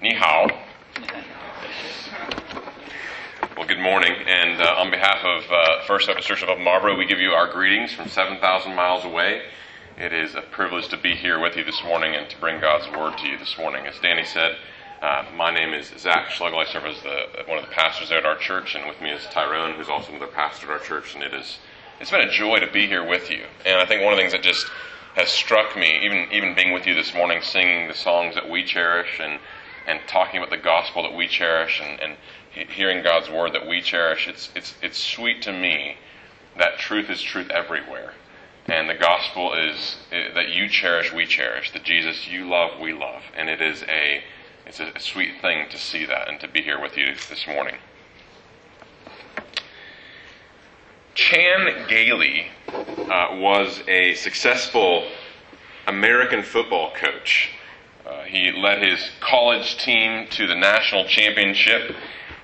Ni hao. Well, good morning. And uh, on behalf of uh, First Baptist Church of Marlboro, we give you our greetings from 7,000 miles away. It is a privilege to be here with you this morning and to bring God's word to you this morning. As Danny said, uh, my name is Zach Schlegel. I serve as the, one of the pastors there at our church, and with me is Tyrone, who's also another pastor at our church. And it is it's been a joy to be here with you. And I think one of the things that just has struck me, even even being with you this morning, singing the songs that we cherish and and talking about the gospel that we cherish and, and hearing God's word that we cherish, it's, it's, it's sweet to me that truth is truth everywhere. And the gospel is that you cherish, we cherish. The Jesus you love, we love. And it is a, it's a sweet thing to see that and to be here with you this morning. Chan Gailey uh, was a successful American football coach. Uh, he led his college team to the national championship,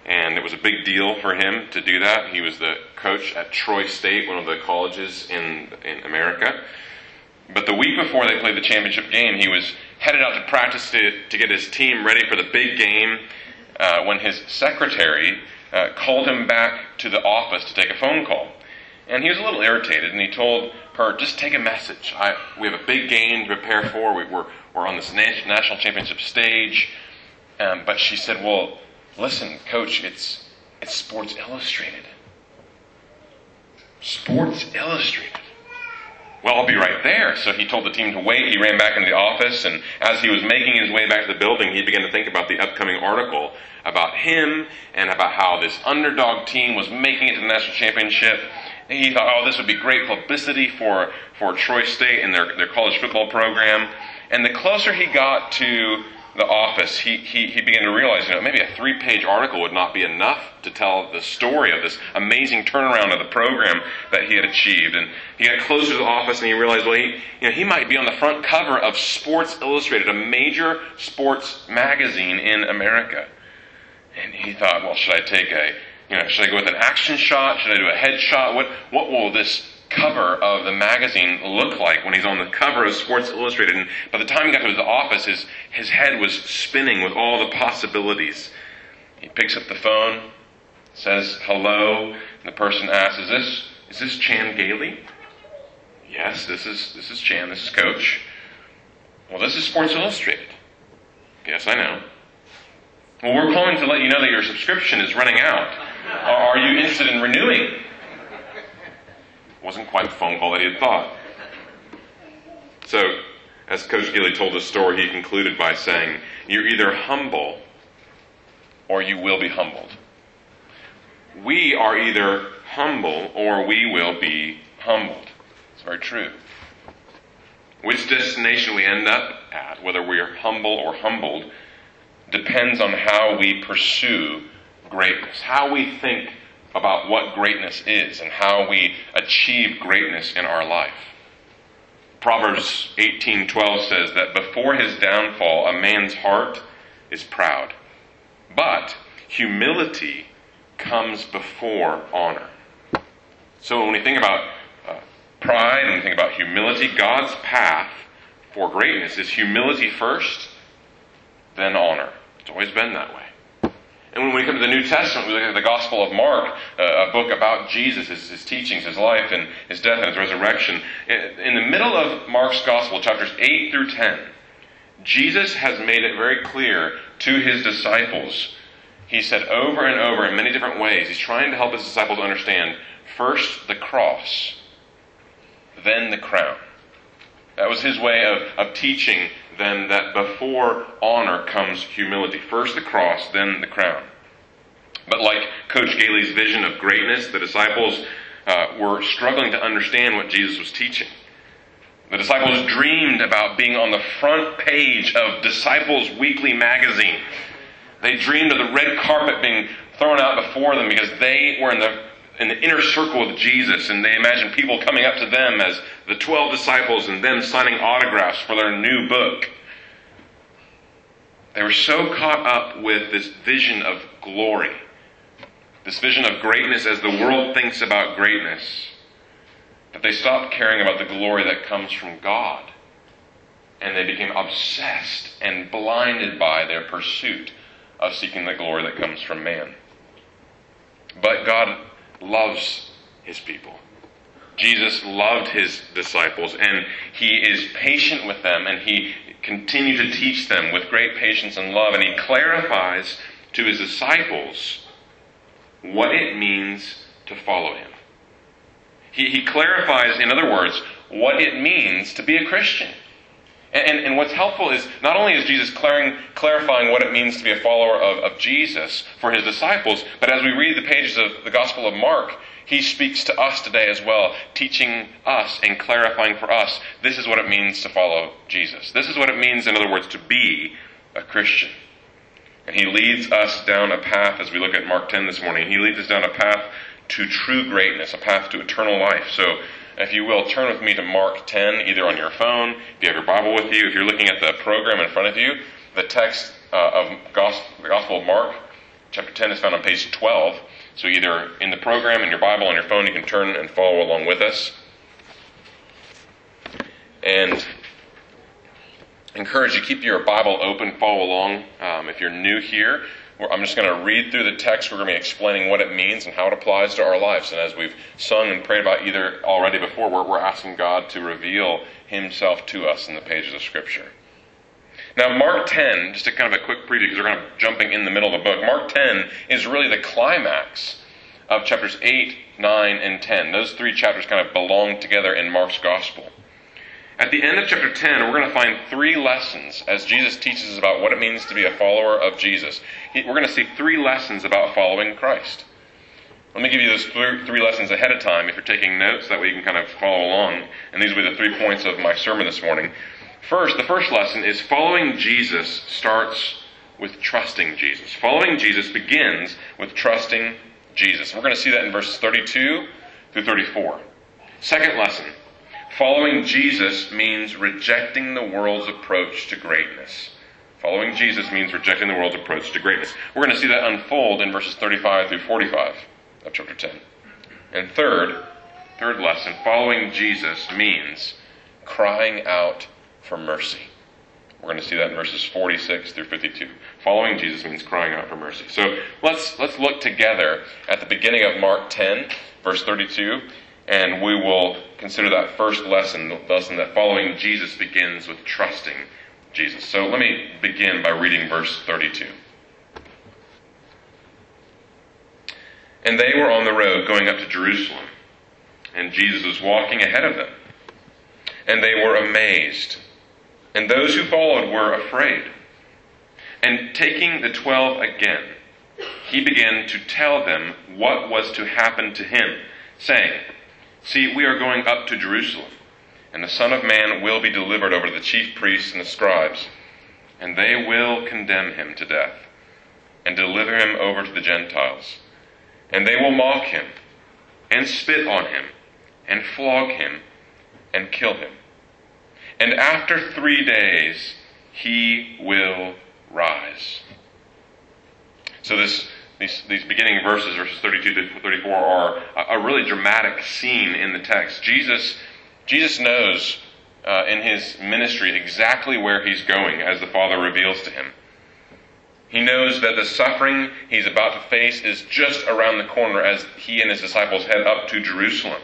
and it was a big deal for him to do that. He was the coach at Troy State, one of the colleges in, in America. But the week before they played the championship game, he was headed out to practice to, to get his team ready for the big game uh, when his secretary uh, called him back to the office to take a phone call. And he was a little irritated, and he told her, just take a message. I, we have a big game to prepare for. We, are we're on this national championship stage. Um, but she said, well, listen, coach, it's, it's Sports Illustrated. Sports Illustrated. Well, I'll be right there. So he told the team to wait. He ran back into the office, and as he was making his way back to the building, he began to think about the upcoming article about him and about how this underdog team was making it to the national championship he thought, oh, this would be great publicity for, for Troy State and their, their college football program. And the closer he got to the office, he, he, he began to realize, you know, maybe a three page article would not be enough to tell the story of this amazing turnaround of the program that he had achieved. And he got closer to the office and he realized, well, he, you know, he might be on the front cover of Sports Illustrated, a major sports magazine in America. And he thought, well, should I take a you know, should I go with an action shot? Should I do a headshot? What, what will this cover of the magazine look like when he's on the cover of Sports Illustrated? And by the time he got to the office, his, his head was spinning with all the possibilities. He picks up the phone, says hello, and the person asks, Is this, is this Chan Gailey? Yes, this is, this is Chan, this is Coach. Well, this is Sports Illustrated. Yes, I know. Well, we're calling to let you know that your subscription is running out. Are you interested in renewing? Wasn't quite the phone call that he had thought. So, as Coach Gailey told the story, he concluded by saying, You're either humble or you will be humbled. We are either humble or we will be humbled. It's very true. Which destination we end up at, whether we are humble or humbled, depends on how we pursue greatness, how we think about what greatness is and how we achieve greatness in our life. Proverbs 18:12 says that before his downfall a man's heart is proud, but humility comes before honor. So when we think about uh, pride and we think about humility, God's path for greatness is humility first, then honor. It's always been that way. And when we come to the New Testament, we look at the Gospel of Mark, uh, a book about Jesus, his, his, teachings, his life, and his death and his resurrection. In the middle of Mark's Gospel, chapters 8 through 10, Jesus has made it very clear to his disciples. He said over and over in many different ways, he's trying to help his disciples understand first the cross, then the crown. That was his way of, of teaching them that before honor comes humility. First the cross, then the crown. But like Coach Gailey's vision of greatness, the disciples uh, were struggling to understand what Jesus was teaching. The disciples dreamed about being on the front page of Disciples Weekly magazine. They dreamed of the red carpet being thrown out before them because they were in the in the inner circle with Jesus, and they imagined people coming up to them as the 12 disciples and them signing autographs for their new book. They were so caught up with this vision of glory, this vision of greatness as the world thinks about greatness, that they stopped caring about the glory that comes from God. and they became obsessed and blinded by their pursuit of seeking the glory that comes from man. But God loves his people. Jesus loved his disciples, and he is patient with them, and he continued to teach them with great patience and love, and he clarifies to his disciples what it means to follow him. He, he clarifies, in other words, what it means to be a Christian. And, and, what's helpful is not only is Jesus clarifying, clarifying what it means to be a follower of, of Jesus for his disciples, but as we read the pages of the Gospel of Mark, he speaks to us today as well, teaching us and clarifying for us this is what it means to follow Jesus. This is what it means, in other words, to be a Christian. And he leads us down a path, as we look at Mark 10 this morning, he leads us down a path to true greatness, a path to eternal life. So if you will, turn with me to Mark 10, either on your phone, if you have your Bible with you, if you're looking at the program in front of you. The text uh, of gospel, the Gospel of Mark, chapter 10, is found on page 12. So either in the program, in your Bible, on your phone, you can turn and follow along with us. And encourage you keep your Bible open, follow along. Um, if you're new here, I'm just going to read through the text. We're going to be explaining what it means and how it applies to our lives. And as we've sung and prayed about either already before, we're, we're asking God to reveal Himself to us in the pages of Scripture. Now, Mark 10, just a kind of a quick preview because we're kind of jumping in the middle of the book. Mark 10 is really the climax of chapters 8, 9, and 10. Those three chapters kind of belong together in Mark's Gospel. At the end of chapter 10, we're going to find three lessons as Jesus teaches us about what it means to be a follower of Jesus. We're going to see three lessons about following Christ. Let me give you those three lessons ahead of time if you're taking notes, that way you can kind of follow along. And these will be the three points of my sermon this morning. First, the first lesson is following Jesus starts with trusting Jesus. Following Jesus begins with trusting Jesus. We're going to see that in verses 32 through 34. Second lesson Following Jesus means rejecting the world's approach to greatness. Following Jesus means rejecting the world's approach to greatness. We're going to see that unfold in verses 35 through 45 of chapter 10. And third, third lesson, following Jesus means crying out for mercy. We're going to see that in verses 46 through 52. Following Jesus means crying out for mercy. So let's let's look together at the beginning of Mark 10, verse 32, and we will consider that first lesson, the lesson that following Jesus begins with trusting Jesus. So let me begin by reading verse 32. And they were on the road going up to Jerusalem, and Jesus was walking ahead of them. And they were amazed, and those who followed were afraid. And taking the twelve again, he began to tell them what was to happen to him, saying, See, we are going up to Jerusalem, and the Son of Man will be delivered over to the chief priests and the scribes, and they will condemn him to death, and deliver him over to the Gentiles. And they will mock him, and spit on him, and flog him, and kill him. And after three days, he will rise. So this these, these beginning verses, verses 32 to 34, are a, a really dramatic scene in the text. Jesus, Jesus knows uh, in his ministry exactly where he's going as the Father reveals to him. He knows that the suffering he's about to face is just around the corner as he and his disciples head up to Jerusalem.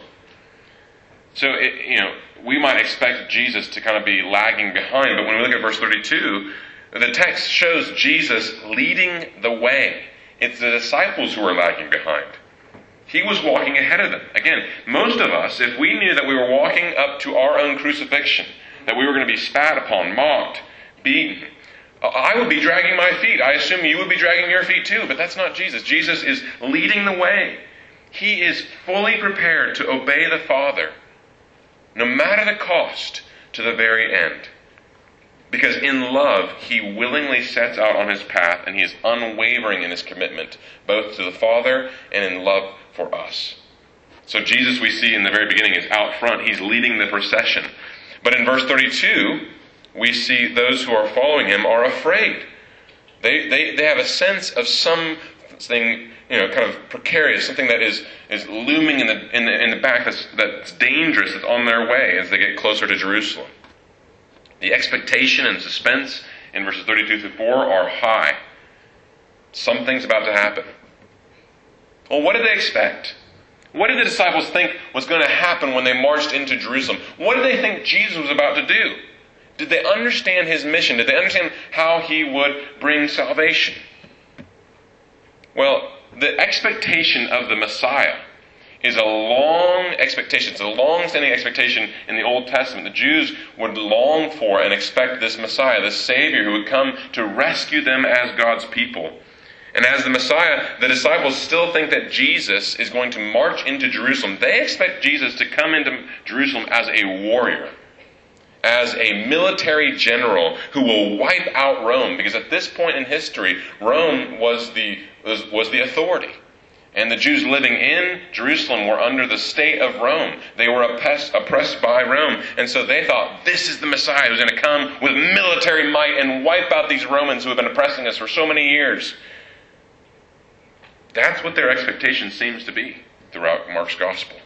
So, it, you know, we might expect Jesus to kind of be lagging behind, but when we look at verse 32, the text shows Jesus leading the way. It's the disciples who are lagging behind. He was walking ahead of them. Again, most of us, if we knew that we were walking up to our own crucifixion, that we were going to be spat upon, mocked, beaten, I would be dragging my feet. I assume you would be dragging your feet too, but that's not Jesus. Jesus is leading the way. He is fully prepared to obey the Father, no matter the cost, to the very end. Because in love, he willingly sets out on his path and he is unwavering in his commitment, both to the Father and in love for us. So Jesus, we see in the very beginning, is out front. He's leading the procession. But in verse 32, we see those who are following him are afraid. They, they, they have a sense of something, you know, kind of precarious, something that is, is looming in the, in the, in the back that's, that's dangerous, that's on their way as they get closer to Jerusalem. The expectation and suspense in verses 32 through 4 are high. Something's about to happen. Well, what did they expect? What did the disciples think was going to happen when they marched into Jerusalem? What did they think Jesus was about to do? Did they understand his mission? Did they understand how he would bring salvation? Well, the expectation of the Messiah is a long expectation. It's a long standing expectation in the Old Testament. The Jews would long for and expect this Messiah, this Savior who would come to rescue them as God's people. And as the Messiah, the disciples still think that Jesus is going to march into Jerusalem. They expect Jesus to come into Jerusalem as a warrior as a military general who will wipe out Rome, because at this point in history, Rome was the, was, was the authority. And the Jews living in Jerusalem were under the state of Rome. They were oppressed, oppressed by Rome. And so they thought, this is the Messiah who's going to come with military might and wipe out these Romans who have been oppressing us for so many years. That's what their expectation seems to be throughout Mark's gospel.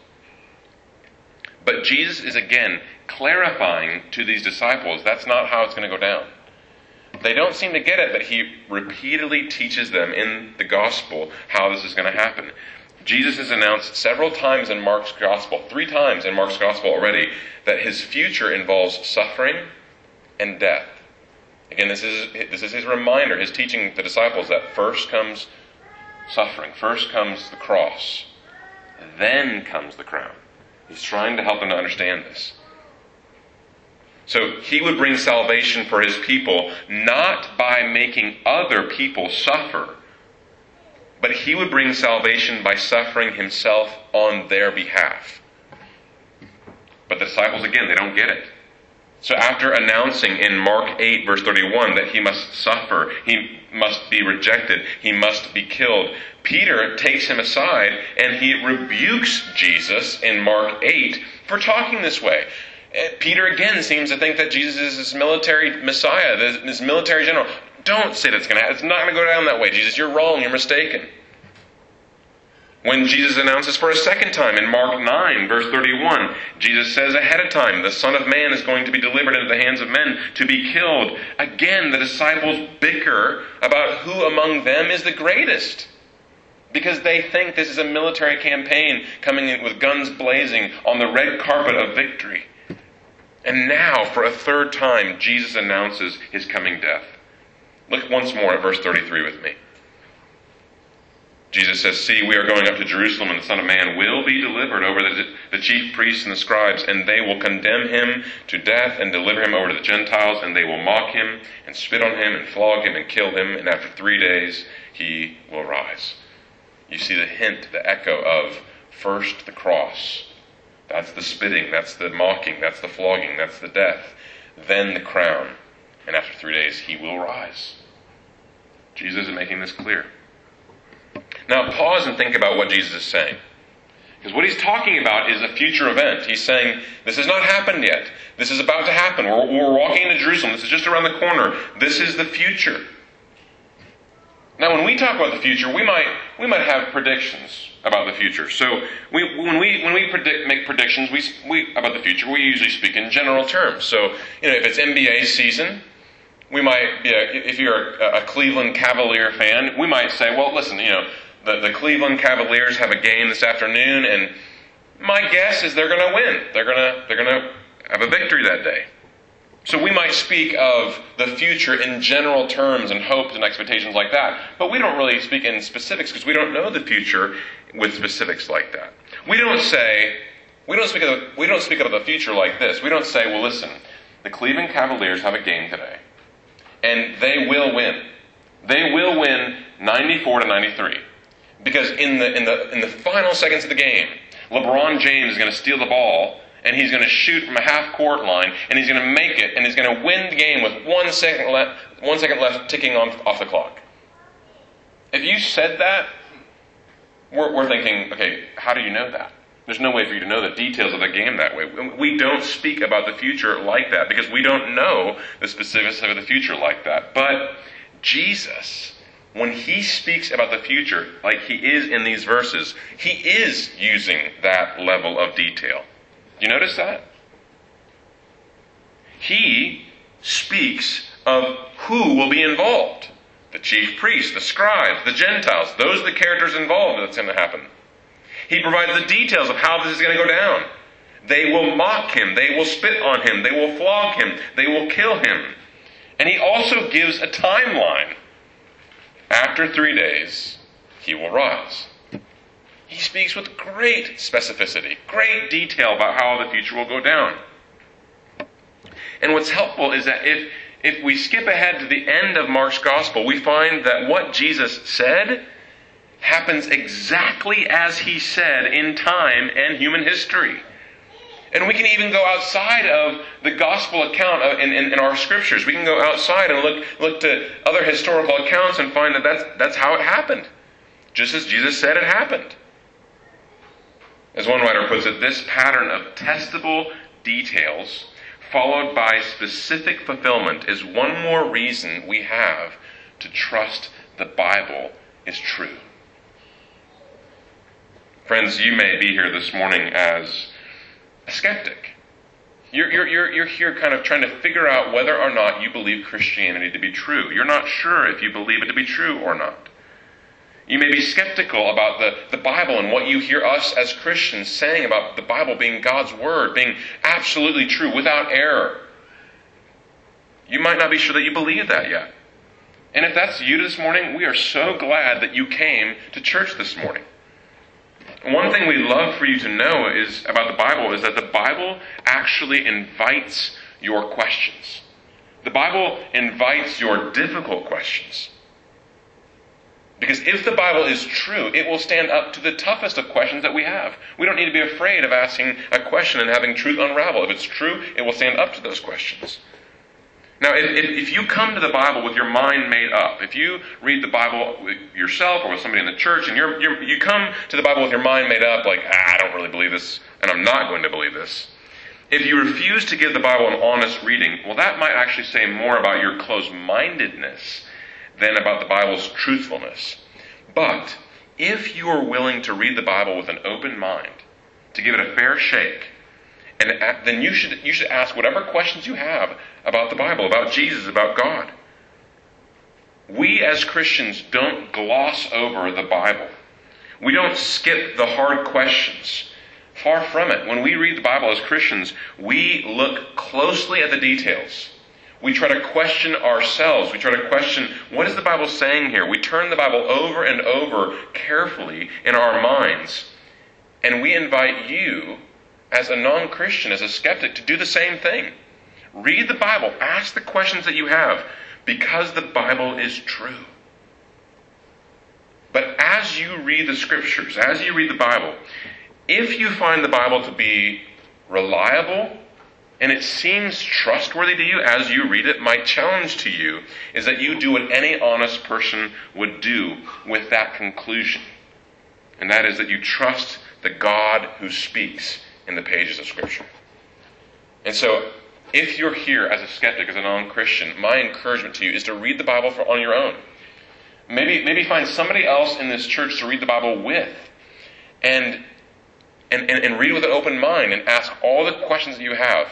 But Jesus is again clarifying to these disciples that's not how it's going to go down. They don't seem to get it, but he repeatedly teaches them in the gospel how this is going to happen. Jesus has announced several times in Mark's gospel, three times in Mark's gospel already, that his future involves suffering and death. Again, this is, this is his reminder, his teaching the disciples that first comes suffering, first comes the cross, then comes the crown. He's trying to help them to understand this. So he would bring salvation for his people not by making other people suffer, but he would bring salvation by suffering himself on their behalf. But the disciples, again, they don't get it. So after announcing in Mark 8, verse 31, that he must suffer, he must be rejected, he must be killed, Peter takes him aside and he rebukes Jesus in Mark 8 for talking this way. Eh, Peter again seems to think that Jesus is this military messiah, this military general. Don't say that's going to happen. It's not going to go down that way, Jesus. You're wrong. You're mistaken. When Jesus announces for a second time in Mark 9, verse 31, Jesus says ahead of time, the Son of Man is going to be delivered into the hands of men to be killed. Again, the disciples bicker about who among them is the greatest. Because they think this is a military campaign coming in with guns blazing on the red carpet of victory. And now, for a third time, Jesus announces his coming death. Look once more at verse 33 with me. Jesus says, See, we are going up to Jerusalem, and the Son of Man will be delivered over the, the chief priests and the scribes, and they will condemn him to death and deliver him over to the Gentiles, and they will mock him and spit on him and flog him and kill him, and after three days he will rise. You see the hint, the echo of first the cross. That's the spitting, that's the mocking, that's the flogging, that's the death. Then the crown. And after three days he will rise. Jesus is making this clear. Now, pause and think about what Jesus is saying. Because what he's talking about is a future event. He's saying, This has not happened yet. This is about to happen. We're, we're walking into Jerusalem. This is just around the corner. This is the future. Now, when we talk about the future, we might, we might have predictions about the future. So, we, when we, when we predict, make predictions we, we, about the future, we usually speak in general terms. So, you know, if it's NBA season, we might, if you're a, a Cleveland Cavalier fan, we might say, well, listen, you know, the, the Cleveland Cavaliers have a game this afternoon, and my guess is they're going to win. They're going to they're going to have a victory that day. So we might speak of the future in general terms and hopes and expectations like that, but we don't really speak in specifics because we don't know the future with specifics like that. We don't say we don't speak of we don't speak of the future like this. We don't say, well, listen, the Cleveland Cavaliers have a game today, and they will win. They will win 94 to 93. Because in the, in the, in the final seconds of the game, LeBron James is going to steal the ball and he's going to shoot from a half court line and he's going to make it and he's going to win the game with one second left, one second left ticking on, off the clock. If you said that, we're, we're thinking, okay, how do you know that? There's no way for you to know the details of the game that way. We don't speak about the future like that because we don't know the specifics of the future like that. But Jesus when he speaks about the future, like he is in these verses, he is using that level of detail. Do you notice that? He speaks of who will be involved the chief priests, the scribes, the Gentiles. Those are the characters involved that's going to happen. He provides the details of how this is going to go down. They will mock him, they will spit on him, they will flog him, they will kill him. And he also gives a timeline. After three days, he will rise. He speaks with great specificity, great detail about how the future will go down. And what's helpful is that if, if we skip ahead to the end of Mark's gospel, we find that what Jesus said happens exactly as he said in time and human history. And we can even go outside of the gospel account in, in, in, our scriptures. We can go outside and look, look to other historical accounts and find that that's, that's how it happened. Just as Jesus said it happened. As one writer puts it, this pattern of testable details followed by specific fulfillment is one more reason we have to trust the Bible is true. Friends, you may be here this morning as a skeptic. You're, you're, you're, you're here kind of trying to figure out whether or not you believe Christianity to be true. You're not sure if you believe it to be true or not. You may be skeptical about the, the Bible and what you hear us as Christians saying about the Bible being God's Word, being absolutely true, without error. You might not be sure that you believe that yet. And if that's you this morning, we are so glad that you came to church this morning. One thing we love for you to know is about the Bible is that the Bible actually invites your questions. The Bible invites your difficult questions. Because if the Bible is true, it will stand up to the toughest of questions that we have. We don't need to be afraid of asking a question and having truth unravel. If it's true, it will stand up to those questions. Now, if, if, you come to the Bible with your mind made up, if you read the Bible yourself or with somebody in the church, and you're, you're, you come to the Bible with your mind made up, like, ah, I don't really believe this, and I'm not going to believe this, if you refuse to give the Bible an honest reading, well, that might actually say more about your closed mindedness than about the Bible's truthfulness. But if you are willing to read the Bible with an open mind, to give it a fair shake, and then you should, you should ask whatever questions you have about the Bible, about Jesus, about God. We as Christians don't gloss over the Bible. We don't skip the hard questions. Far from it. When we read the Bible as Christians, we look closely at the details. We try to question ourselves. We try to question what is the Bible saying here? We turn the Bible over and over carefully in our minds. And we invite you, as a non Christian, as a skeptic, to do the same thing. Read the Bible, ask the questions that you have, because the Bible is true. But as you read the scriptures, as you read the Bible, if you find the Bible to be reliable and it seems trustworthy to you as you read it, my challenge to you is that you do what any honest person would do with that conclusion. And that is that you trust the God who speaks in the pages of Scripture. And so, if you're here as a skeptic, as a non Christian, my encouragement to you is to read the Bible for, on your own. Maybe, maybe find somebody else in this church to read the Bible with. And and, and, and, read with an open mind and ask all the questions that you have.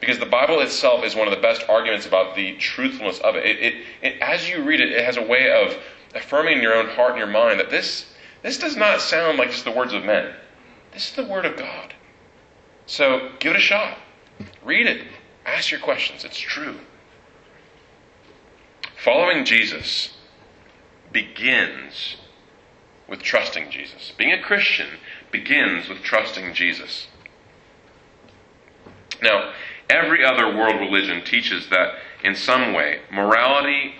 Because the Bible itself is one of the best arguments about the truthfulness of it. It, it, it. As you read it, it has a way of affirming in your own heart and your mind that this, this does not sound like just the words of men. This is the Word of God. So give it a shot. Read it. Ask your questions. It's true. Following Jesus begins with trusting Jesus. Being a Christian begins with trusting Jesus. Now, every other world religion teaches that in some way, morality,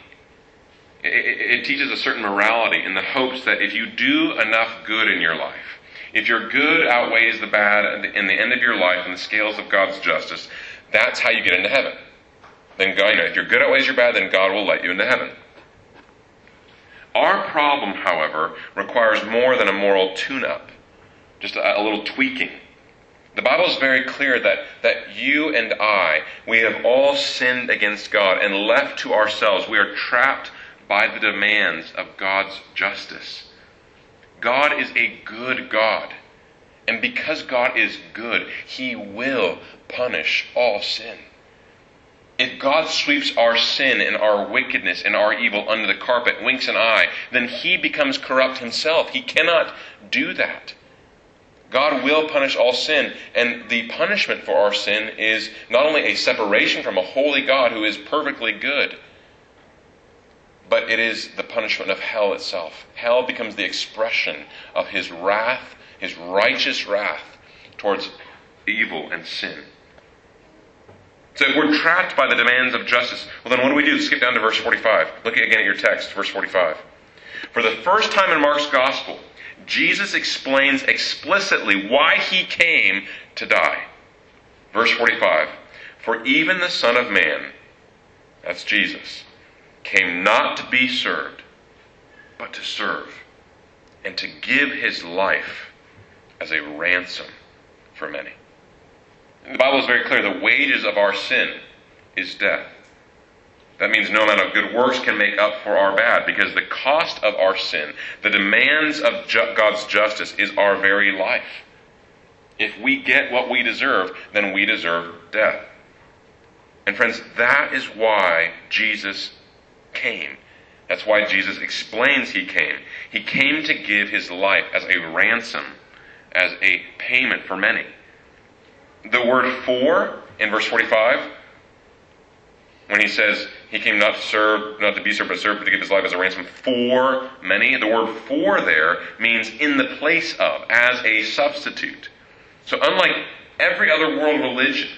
it, it, teaches a certain morality in the hopes that if you do enough good in your life, if your good outweighs the bad in the end of your life in the scales of God's justice, that's how you get into heaven. Then God, you know, if your good outweighs your bad, then God will let you into heaven. Our problem, however, requires more than a moral tune up just a, a little tweaking. The Bible is very clear that, that you and I, we have all sinned against God and left to ourselves. We are trapped by the demands of God's justice. God is a good God. And because God is good, He will punish all sin. If God sweeps our sin and our wickedness and our evil under the carpet, winks an eye, then he becomes corrupt himself. He cannot do that. God will punish all sin, and the punishment for our sin is not only a separation from a holy God who is perfectly good, but it is the punishment of hell itself. Hell becomes the expression of his wrath, his righteous wrath towards evil and sin. So if we're trapped by the demands of justice, well, then what do we do? Skip down to verse 45. Look again at your text, verse 45. For the first time in Mark's gospel, Jesus explains explicitly why he came to die. Verse 45 For even the Son of Man, that's Jesus, came not to be served, but to serve, and to give his life as a ransom for many. The Bible is very clear the wages of our sin is death. That means no amount of good works can make up for our bad because the cost of our sin, the demands of ju- God's justice, is our very life. If we get what we deserve, then we deserve death. And friends, that is why Jesus came. That's why Jesus explains he came. He came to give his life as a ransom, as a payment for many. The word for in verse 45, when he says he came not to serve, not to be served, but to serve, but to give his life as a ransom for many, the word for there means in the place of, as a substitute. So unlike every other world religion,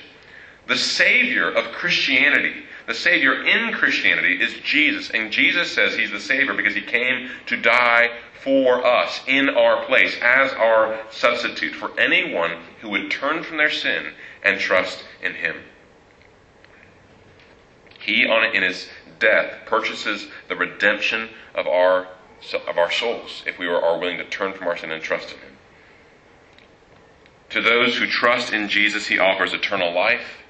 the Savior of Christianity the Savior in Christianity is Jesus. And Jesus says He's the Savior because He came to die for us in our place as our substitute for anyone who would turn from their sin and trust in Him. He, on in His death, purchases the redemption of our, of our souls if we are willing to turn from our sin and trust in Him. To those who trust in Jesus, He offers eternal life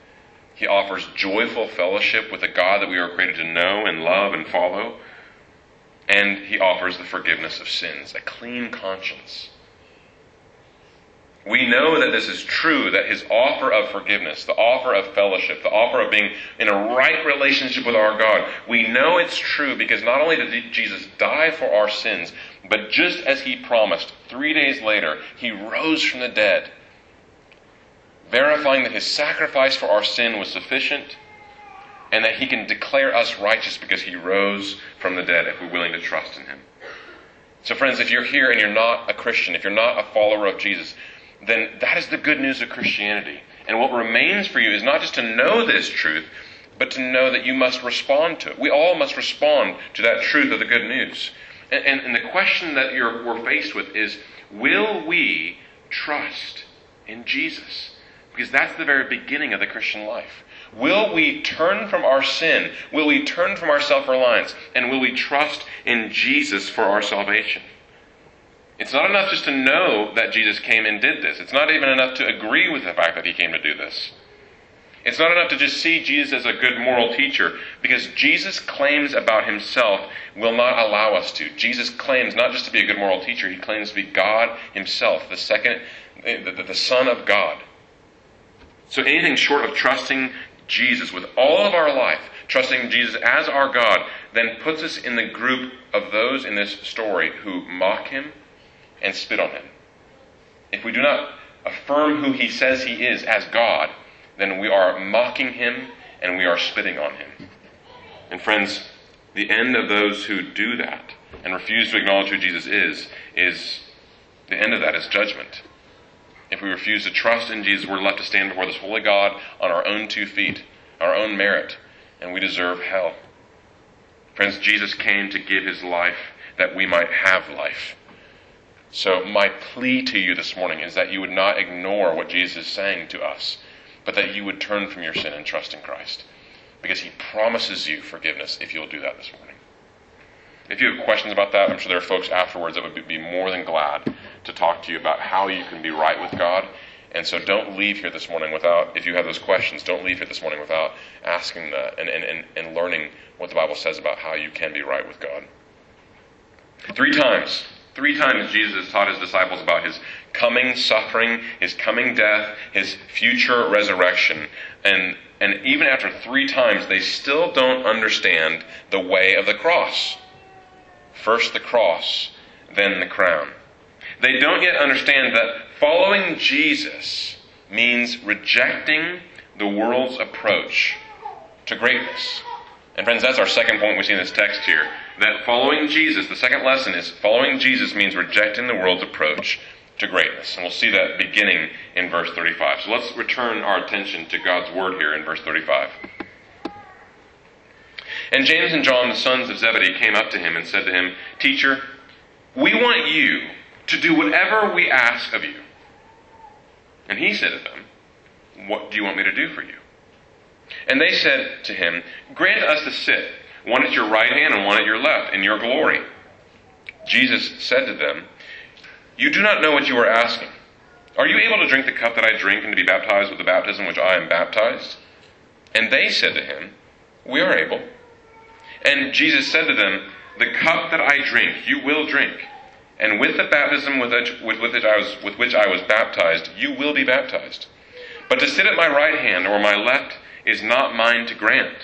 he offers joyful fellowship with a God that we are created to know and love and follow. And he offers the forgiveness of sins, a clean conscience. We know that this is true, that his offer of forgiveness, the offer of fellowship, the offer of being in a right relationship with our God, we know it's true because not only did Jesus die for our sins, but just as he promised, three days later, he rose from the dead verifying that his sacrifice for our sin was sufficient and that he can declare us righteous because he rose from the dead if we're willing to trust in him. So, friends, if you're here and you're not a Christian, if you're not a follower of Jesus, then that is the good news of Christianity. And what remains for you is not just to know this truth, but to know that you must respond to it. We all must respond to that truth of the good news. And, and, and the question that we're faced with is will we trust in Jesus? Because that's the very beginning of the Christian life. Will we turn from our sin? Will we turn from our self reliance? And will we trust in Jesus for our salvation? It's not enough just to know that Jesus came and did this. It's not even enough to agree with the fact that he came to do this. It's not enough to just see Jesus as a good moral teacher, because Jesus' claims about himself will not allow us to. Jesus claims not just to be a good moral teacher, he claims to be God himself, the second, the, the Son of God. So anything short of trusting Jesus with all of our life, trusting Jesus as our God, then puts us in the group of those in this story who mock him and spit on him. If we do not affirm who he says he is as God, then we are mocking him and we are spitting on him. And friends, the end of those who do that and refuse to acknowledge who Jesus is, is the end of that is judgment. If we refuse to trust in Jesus, we're left to stand before this holy God on our own two feet, our own merit, and we deserve hell. Friends, Jesus came to give his life that we might have life. So, my plea to you this morning is that you would not ignore what Jesus is saying to us, but that you would turn from your sin and trust in Christ. Because he promises you forgiveness if you'll do that this morning. If you have questions about that, I'm sure there are folks afterwards that would be more than glad to talk to you about how you can be right with God. And so don't leave here this morning without, if you have those questions, don't leave here this morning without asking that and, and, and, and learning what the Bible says about how you can be right with God. Three times, three times Jesus taught his disciples about his coming suffering, his coming death, his future resurrection. And And even after three times, they still don't understand the way of the cross. First the cross, then the crown. They don't yet understand that following Jesus means rejecting the world's approach to greatness. And friends, that's our second point we see in this text here. That following Jesus, the second lesson is following Jesus means rejecting the world's approach to greatness. And we'll see that beginning in verse 35. So let's return our attention to God's word here in verse 35. And James and John, the sons of Zebedee, came up to him and said to him, Teacher, we want you to do whatever we ask of you. And he said to them, What do you want me to do for you? And they said to him, Grant us to sit, one at your right hand and one at your left, in your glory. Jesus said to them, You do not know what you are asking. Are you able to drink the cup that I drink and to be baptized with the baptism which I am baptized? And they said to him, We are able. And Jesus said to them, The cup that I drink, you will drink. And with the baptism with which, with, which I was, with which I was baptized, you will be baptized. But to sit at my right hand or my left is not mine to grant,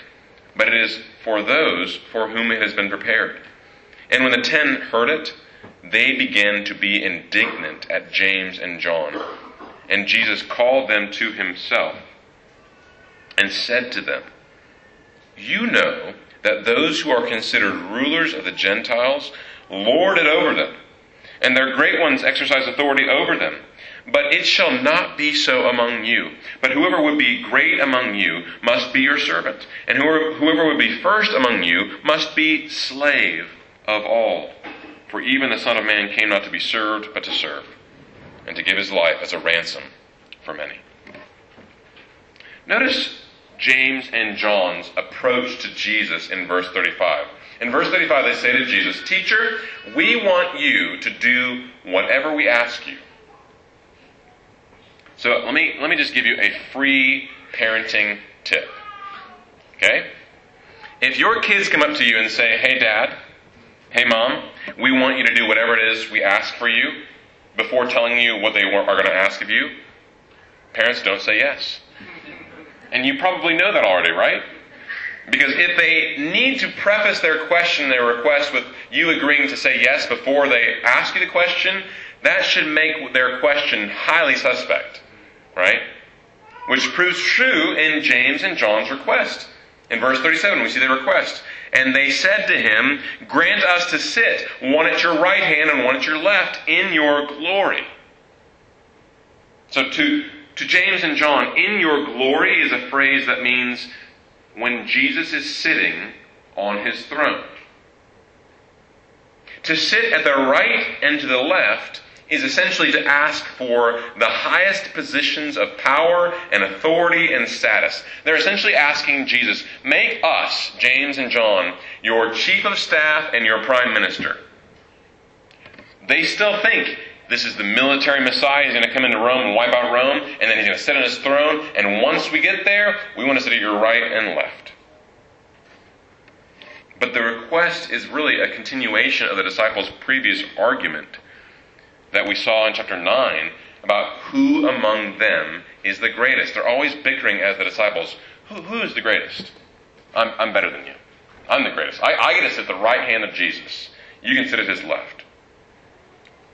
but it is for those for whom it has been prepared. And when the ten heard it, they began to be indignant at James and John. And Jesus called them to himself and said to them, You know that those who are considered rulers of the Gentiles lord it over them, and their great ones exercise authority over them. But it shall not be so among you. But whoever would be great among you must be your servant, and whoever, whoever would be first among you must be slave of all. For even the Son of Man came not to be served, but to serve, and to give his life as a ransom for many. Notice James and John's approach to Jesus in verse 35. In verse 35, they say to Jesus, Teacher, we want you to do whatever we ask you. So let me, let me just give you a free parenting tip. Okay? If your kids come up to you and say, Hey, Dad, hey, Mom, we want you to do whatever it is we ask for you, before telling you what they are going to ask of you, parents don't say yes. And you probably know that already, right? Because if they need to preface their question, their request, with you agreeing to say yes before they ask you the question, that should make their question highly suspect, right? Which proves true in James and John's request. In verse 37, we see the request. And they said to him, Grant us to sit, one at your right hand and one at your left, in your glory. So to, to James and John, in your glory is a phrase that means when Jesus is sitting on his throne. To sit at the right and to the left is essentially to ask for the highest positions of power and authority and status. They're essentially asking Jesus, make us, James and John, your chief of staff and your prime minister. They still think this is the military Messiah. He's going to come into Rome and wipe out Rome, and then he's going to sit on his throne. And once we get there, we want to sit at your right and left. But the request is really a continuation of the disciples' previous argument that we saw in chapter 9 about who among them is the greatest. They're always bickering as the disciples who, who is the greatest? I'm, I'm better than you. I'm the greatest. I, I get to sit at the right hand of Jesus. You can sit at his left.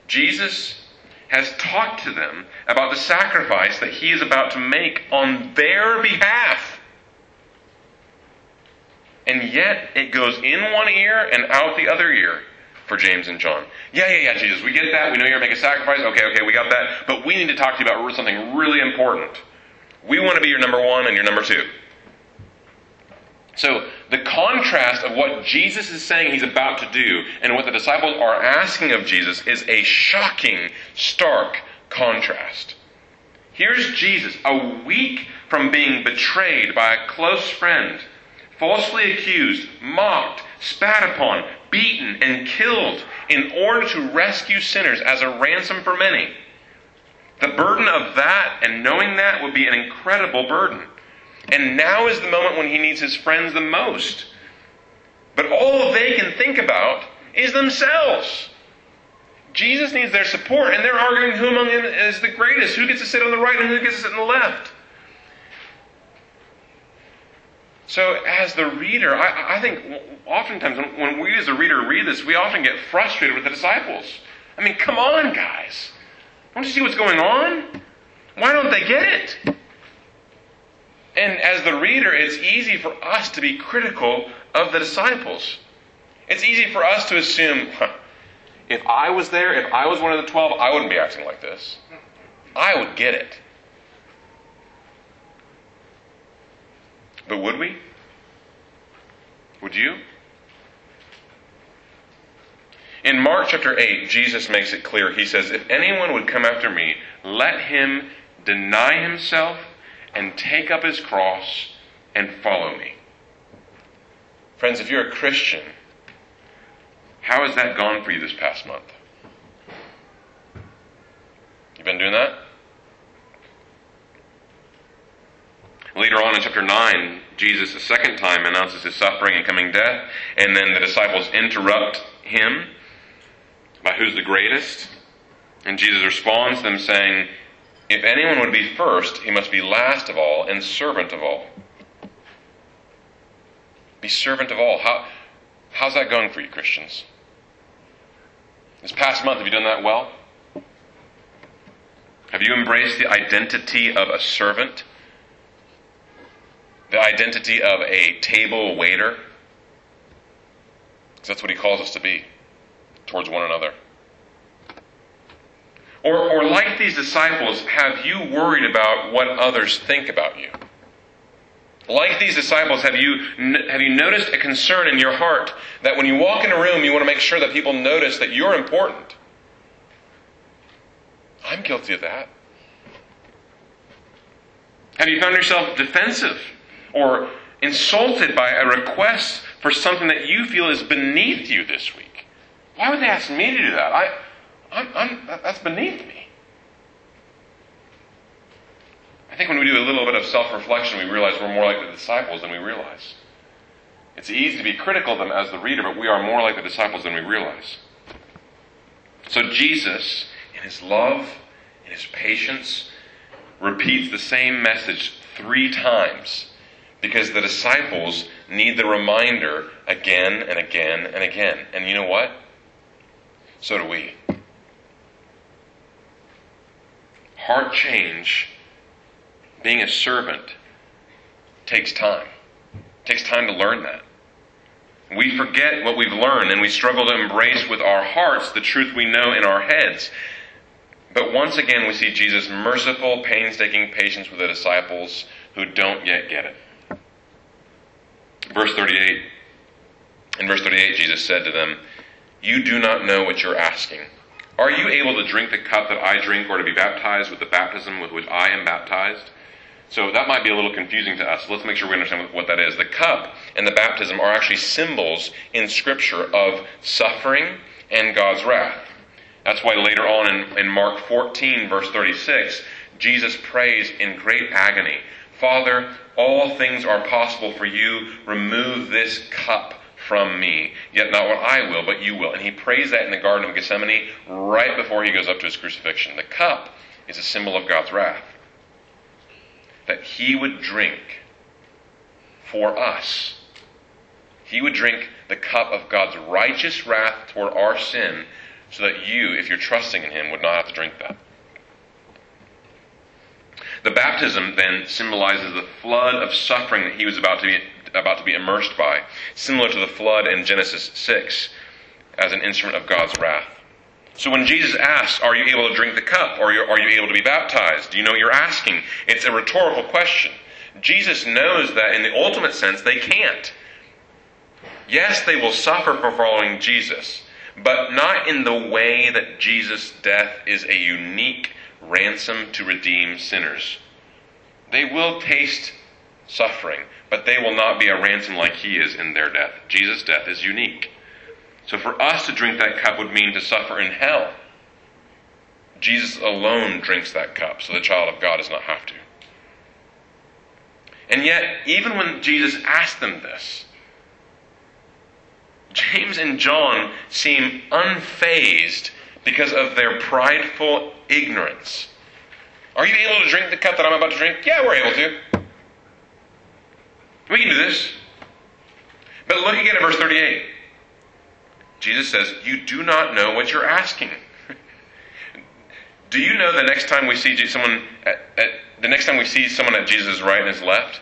Jesus has talked to them about the sacrifice that he is about to make on their behalf. And yet, it goes in one ear and out the other ear for James and John. Yeah, yeah, yeah, Jesus, we get that. We know you're making a sacrifice. Okay, okay, we got that. But we need to talk to you about something really important. We want to be your number one and your number two. So, the contrast of what Jesus is saying he's about to do and what the disciples are asking of Jesus is a shocking, stark contrast. Here's Jesus, a week from being betrayed by a close friend, falsely accused, mocked, spat upon, beaten, and killed in order to rescue sinners as a ransom for many. The burden of that and knowing that would be an incredible burden. And now is the moment when he needs his friends the most. But all they can think about is themselves. Jesus needs their support, and they're arguing who among them is the greatest, who gets to sit on the right and who gets to sit on the left. So, as the reader, I, I think oftentimes when, we as a reader read this, we often get frustrated with the disciples. I mean, come on, guys. Don't you see what's going on? Why don't they get it? And as the reader, it's easy for us to be critical of the disciples. It's easy for us to assume, huh, if I was there, if I was one of the twelve, I wouldn't be acting like this. I would get it. But would we? Would you? In Mark chapter 8, Jesus makes it clear. He says, If anyone would come after me, let him deny himself and take up his cross and follow me. Friends, if you're a Christian, how has that gone for you this past month? You've been doing that? Later on in chapter 9, Jesus a second time announces his suffering and coming death, and then the disciples interrupt him by who's the greatest. And Jesus responds to them saying, If anyone would be first, he must be last of all and servant of all. Be servant of all. How, how's that going for you, Christians? This past month, have you done that well? Have you embraced the identity of a servant? The identity of a table waiter. Because that's what he calls us to be towards one another. Or, or like these disciples, have you worried about what others think about you? Like these disciples, have you, have you noticed a concern in your heart that when you walk in a room, you want to make sure that people notice that you're important? I'm guilty of that. Have you found yourself defensive or insulted by a request for something that you feel is beneath you this week. Why would they ask me to do that? I, I'm, I'm, that's beneath me. I think when we do a little bit of self reflection, we realize we're more like the disciples than we realize. It's easy to be critical of them as the reader, but we are more like the disciples than we realize. So Jesus, in his love, in his patience, repeats the same message three times because the disciples need the reminder again and again and again. And you know what? So do we. Heart change, being a servant, takes time. It takes time to learn that. We forget what we've learned and we struggle to embrace with our hearts the truth we know in our heads. But once again, we see Jesus' merciful, painstaking patience with the disciples who don't yet get it. Verse 38. In verse 38, Jesus said to them, You do not know what you're asking. Are you able to drink the cup that I drink or to be baptized with the baptism with which I am baptized? So that might be a little confusing to us. Let's make sure we understand what that is. The cup and the baptism are actually symbols in Scripture of suffering and God's wrath. That's why later on in, in Mark 14, verse 36, Jesus prays in great agony Father, all things are possible for you. Remove this cup from me. Yet not what I will, but you will. And he prays that in the Garden of Gethsemane right before he goes up to his crucifixion. The cup is a symbol of God's wrath. That he would drink for us. He would drink the cup of God's righteous wrath toward our sin so that you, if you're trusting in him, would not have to drink that. The baptism then symbolizes the flood of suffering that he was about to be, about to be immersed by, similar to the flood in Genesis 6 as an instrument of God's wrath. So when Jesus asks, Are you able to drink the cup? Or are you able to be baptized? Do you know what you're asking? It's a rhetorical question. Jesus knows that in the ultimate sense, they can't. Yes, they will suffer for following Jesus, but not in the way that Jesus' death is a unique ransom to redeem sinners. They will taste suffering, but they will not be a ransom like he is in their death. Jesus' death is unique. So for us to drink that cup would mean to suffer in hell. Jesus alone drinks that cup, so the child of God does not have to. And yet, even when Jesus asked them this, James and John seem unfazed because of their prideful ignorance. Are you able to drink the cup that I'm about to drink? Yeah, we're able to. We can do this. But look again at verse 38. Jesus says, You do not know what you're asking. do you know the next time we see someone at, at, the next time we see someone at Jesus' right and his left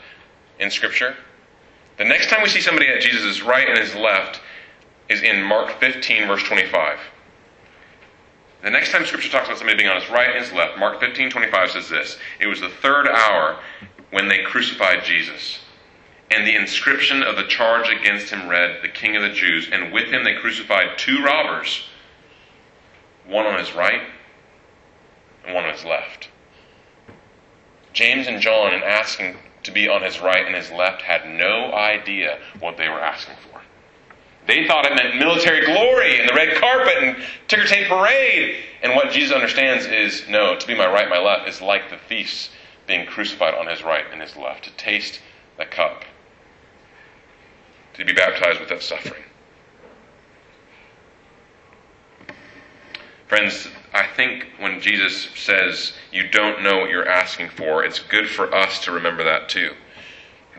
in Scripture? The next time we see somebody at Jesus' right and his left is in Mark 15, verse 25. The next time Scripture talks about somebody being on his right and his left, Mark 15, 25 says this It was the third hour when they crucified Jesus. And the inscription of the charge against him read, The King of the Jews. And with him they crucified two robbers, one on his right and one on his left. James and John, in asking to be on his right and his left, had no idea what they were asking for. They thought it meant military glory and the red carpet and ticker tape parade. And what Jesus understands is no, to be my right, my left is like the thief's being crucified on his right and his left, to taste the cup, to be baptized with that suffering. Friends, I think when Jesus says you don't know what you're asking for, it's good for us to remember that too.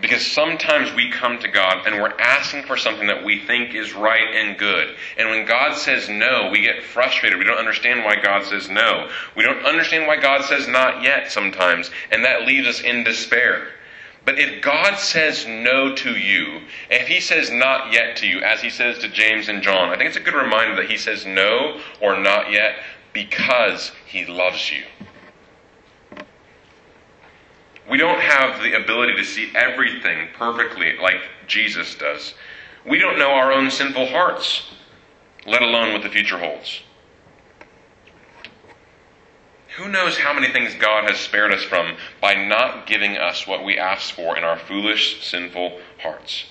Because sometimes we come to God and we're asking for something that we think is right and good. And when God says no, we get frustrated. We don't understand why God says no. We don't understand why God says not yet sometimes. And that leaves us in despair. But if God says no to you, if He says not yet to you, as He says to James and John, I think it's a good reminder that He says no or not yet because He loves you. We don't have the ability to see everything perfectly like Jesus does. We don't know our own sinful hearts, let alone what the future holds. Who knows how many things God has spared us from by not giving us what we ask for in our foolish, sinful hearts?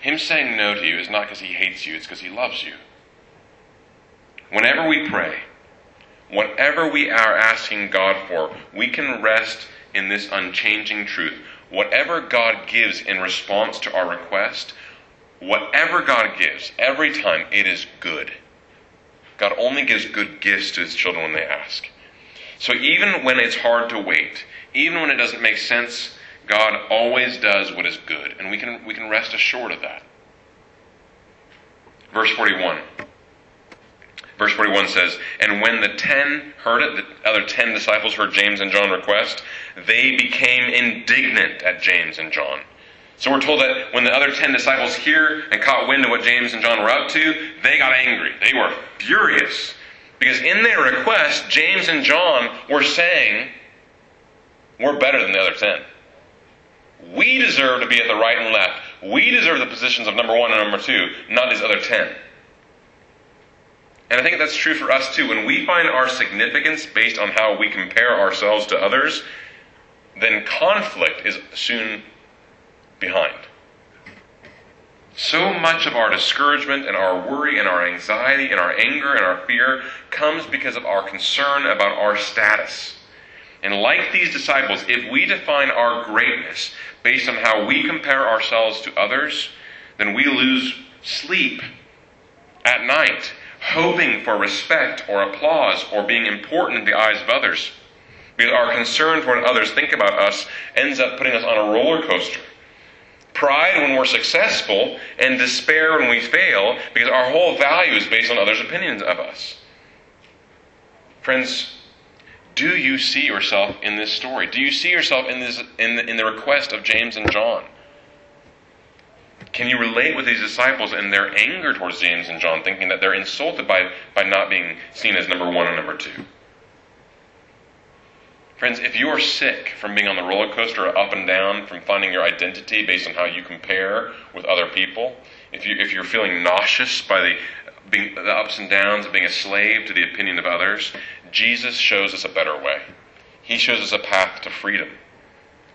Him saying no to you is not because he hates you, it's because he loves you. Whenever we pray, whatever we are asking God for, we can rest in this unchanging truth. Whatever God gives in response to our request, whatever God gives, every time, it is good. God only gives good gifts to his children when they ask. So even when it's hard to wait, even when it doesn't make sense, God always does what is good, and we can we can rest assured of that. Verse 41. Verse 41 says, And when the ten heard it, the other ten disciples heard James and John request, they became indignant at James and John. So we're told that when the other ten disciples hear and caught wind of what James and John were up to, they got angry. They were furious. Because in their request, James and John were saying, We're better than the other ten. We deserve to be at the right and left. We deserve the positions of number one and number two, not these other ten. And I think that's true for us too. When we find our significance based on how we compare ourselves to others, then conflict is soon behind. So much of our discouragement and our worry and our anxiety and our anger and our fear comes because of our concern about our status. And like these disciples, if we define our greatness based on how we compare ourselves to others, then we lose sleep at night hoping for respect or applause or being important in the eyes of others. Because our concern for what others think about us ends up putting us on a roller coaster. Pride when we're successful, and despair when we fail, because our whole value is based on others' opinions of us. Friends, do you see yourself in this story? Do you see yourself in, this, in, the, in the request of James and John? Can you relate with these disciples and their anger towards James and John, thinking that they're insulted by, by not being seen as number one and number two? Friends, if you are sick from being on the roller coaster up and down, from finding your identity based on how you compare with other people, if, you, if you're feeling nauseous by the, being, the ups and downs of being a slave to the opinion of others, Jesus shows us a better way. He shows us a path to freedom,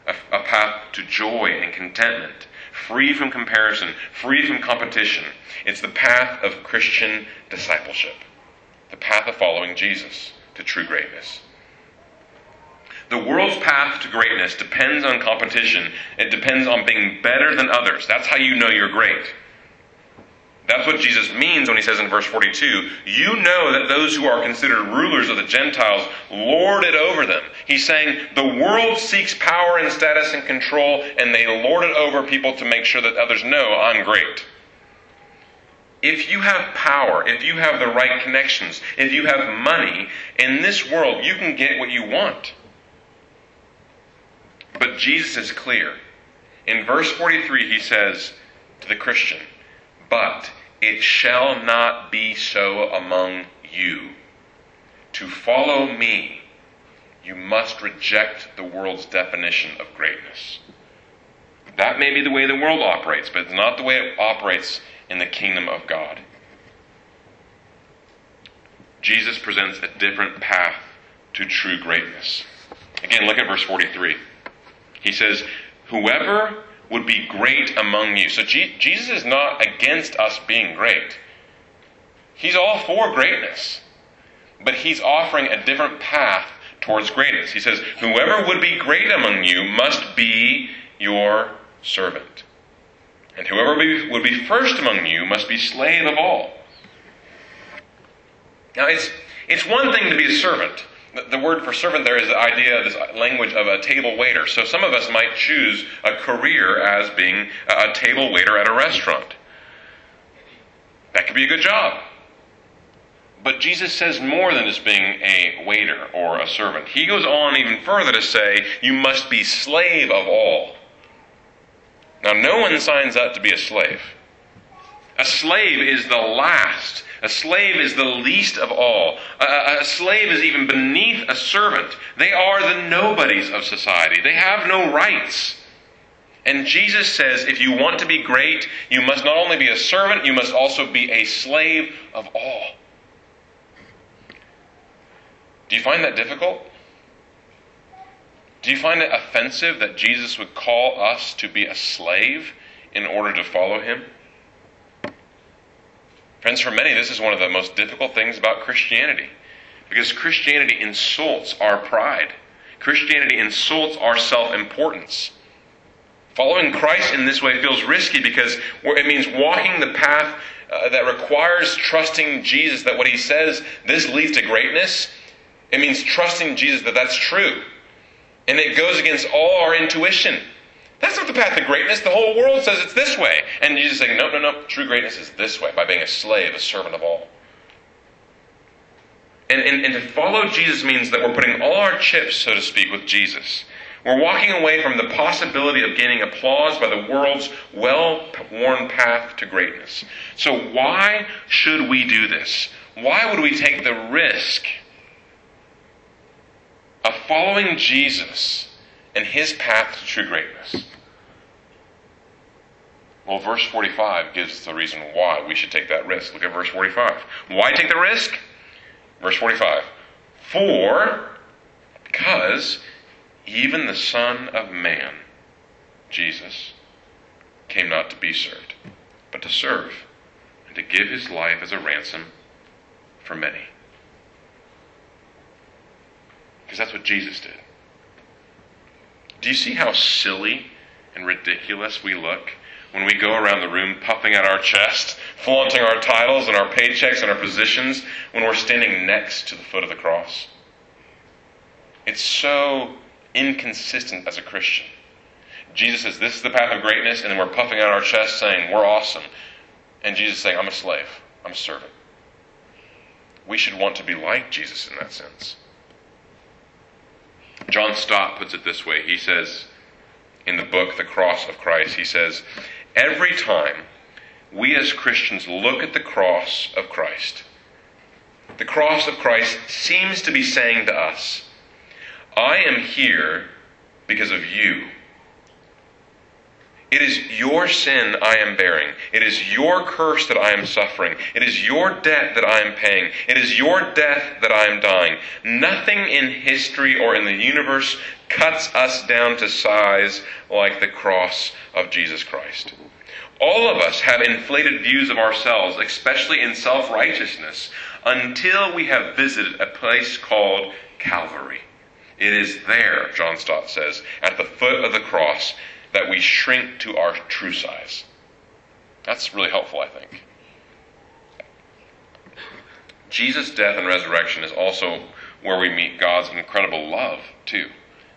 a, a path to joy and contentment free from comparison, free from competition. It's the path of Christian discipleship, the path of following Jesus to true greatness. The world's path to greatness depends on competition. It depends on being better than others. That's how you know you're great. That's what Jesus means when he says in verse 42, You know that those who are considered rulers of the Gentiles lord it over them. He's saying the world seeks power and status and control, and they lord it over people to make sure that others know I'm great. If you have power, if you have the right connections, if you have money, in this world you can get what you want. But Jesus is clear. In verse 43, he says to the Christian, But it shall not be so among you. To follow me, you must reject the world's definition of greatness. That may be the way the world operates, but it's not the way it operates in the kingdom of God. Jesus presents a different path to true greatness. Again, look at verse 43. He says, Whoever would be great among you. So G- Jesus is not against us being great. He's all for greatness. But he's offering a different path towards greatness. He says, Whoever would be great among you must be your servant. And whoever would be first among you must be slave of all. Now, it's, it's one thing to be a servant. The word for servant there is the idea, of this language of a table waiter. So some of us might choose a career as being a table waiter at a restaurant. That could be a good job. But Jesus says more than just being a waiter or a servant. He goes on even further to say, You must be slave of all. Now, no one signs up to be a slave. A slave is the last a slave is the least of all. A, a, slave is even beneath a servant. They are the nobodies of society. They have no rights. And Jesus says if you want to be great, you must not only be a servant, you must also be a slave of all. Do you find that difficult? Do you find it offensive that Jesus would call us to be a slave in order to follow him? Friends, for many, this is one of the most difficult things about Christianity. Because Christianity insults our pride, Christianity insults our self importance. Following Christ in this way feels risky because it means walking the path uh, that requires trusting Jesus that what he says, this leads to greatness. It means trusting Jesus that that's true. And it goes against all our intuition. That's not the path to greatness. The whole world says it's this way. And Jesus is saying, no, no, no. True greatness is this way, by being a slave, a servant of all. And, and, and to follow Jesus means that we're putting all our chips, so to speak, with Jesus. We're walking away from the possibility of gaining applause by the world's well worn path to greatness. So, why should we do this? Why would we take the risk of following Jesus and his path to true greatness? Well, verse 45 gives the reason why we should take that risk. Look at verse 45. Why take the risk? Verse 45. For, because even the Son of Man, Jesus, came not to be served, but to serve, and to give his life as a ransom for many. Because that's what Jesus did. Do you see how silly and ridiculous we look when we go around the room puffing out our chest, flaunting our titles and our paychecks and our positions when we're standing next to the foot of the cross? It's so inconsistent as a Christian. Jesus says, This is the path of greatness, and then we're puffing out our chest saying, We're awesome. And Jesus saying, I'm a slave, I'm a servant. We should want to be like Jesus in that sense. John Stott puts it this way. He says in the book, The Cross of Christ, he says, Every time we as Christians look at the cross of Christ, the cross of Christ seems to be saying to us, I am here because of you. It is your sin I am bearing. It is your curse that I am suffering. It is your debt that I am paying. It is your death that I am dying. Nothing in history or in the universe cuts us down to size like the cross of Jesus Christ. All of us have inflated views of ourselves, especially in self righteousness, until we have visited a place called Calvary. It is there, John Stott says, at the foot of the cross that we shrink to our true size. That's really helpful, I think. Jesus' death and resurrection is also where we meet God's incredible love, too.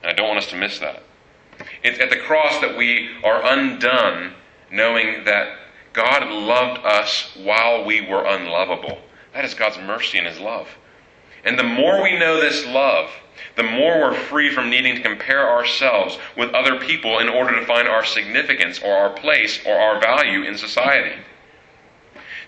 And I don't want us to miss that. It's at the cross that we are undone, knowing that God loved us while we were unlovable. That is God's mercy and His love. And the more we know this love, the more we're free from needing to compare ourselves with other people in order to find our significance or our place or our value in society.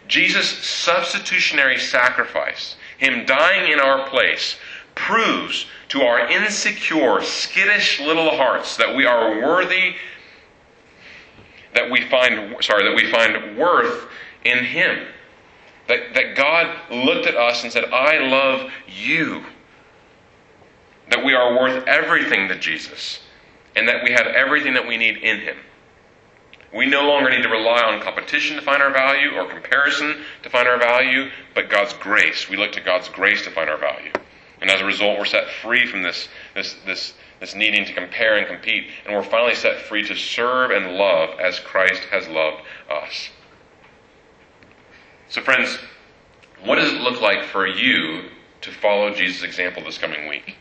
Jesus' substitutionary sacrifice, Him dying in our place, proves to our insecure, skittish little hearts that we are worthy, that we find, sorry, that we find worth in Him. That, that God looked at us and said, I love you. That we are worth everything to Jesus. And that we have everything that we need in Him. We no longer need to rely on competition to find our value or comparison to find our value, but God's grace. We look to God's grace to find our value. And as a result, we're set free from this, this, this, this needing to compare and compete, and we're finally set free to serve and love as Christ has loved us. So, friends, what does it look like for you to follow Jesus' example this coming week?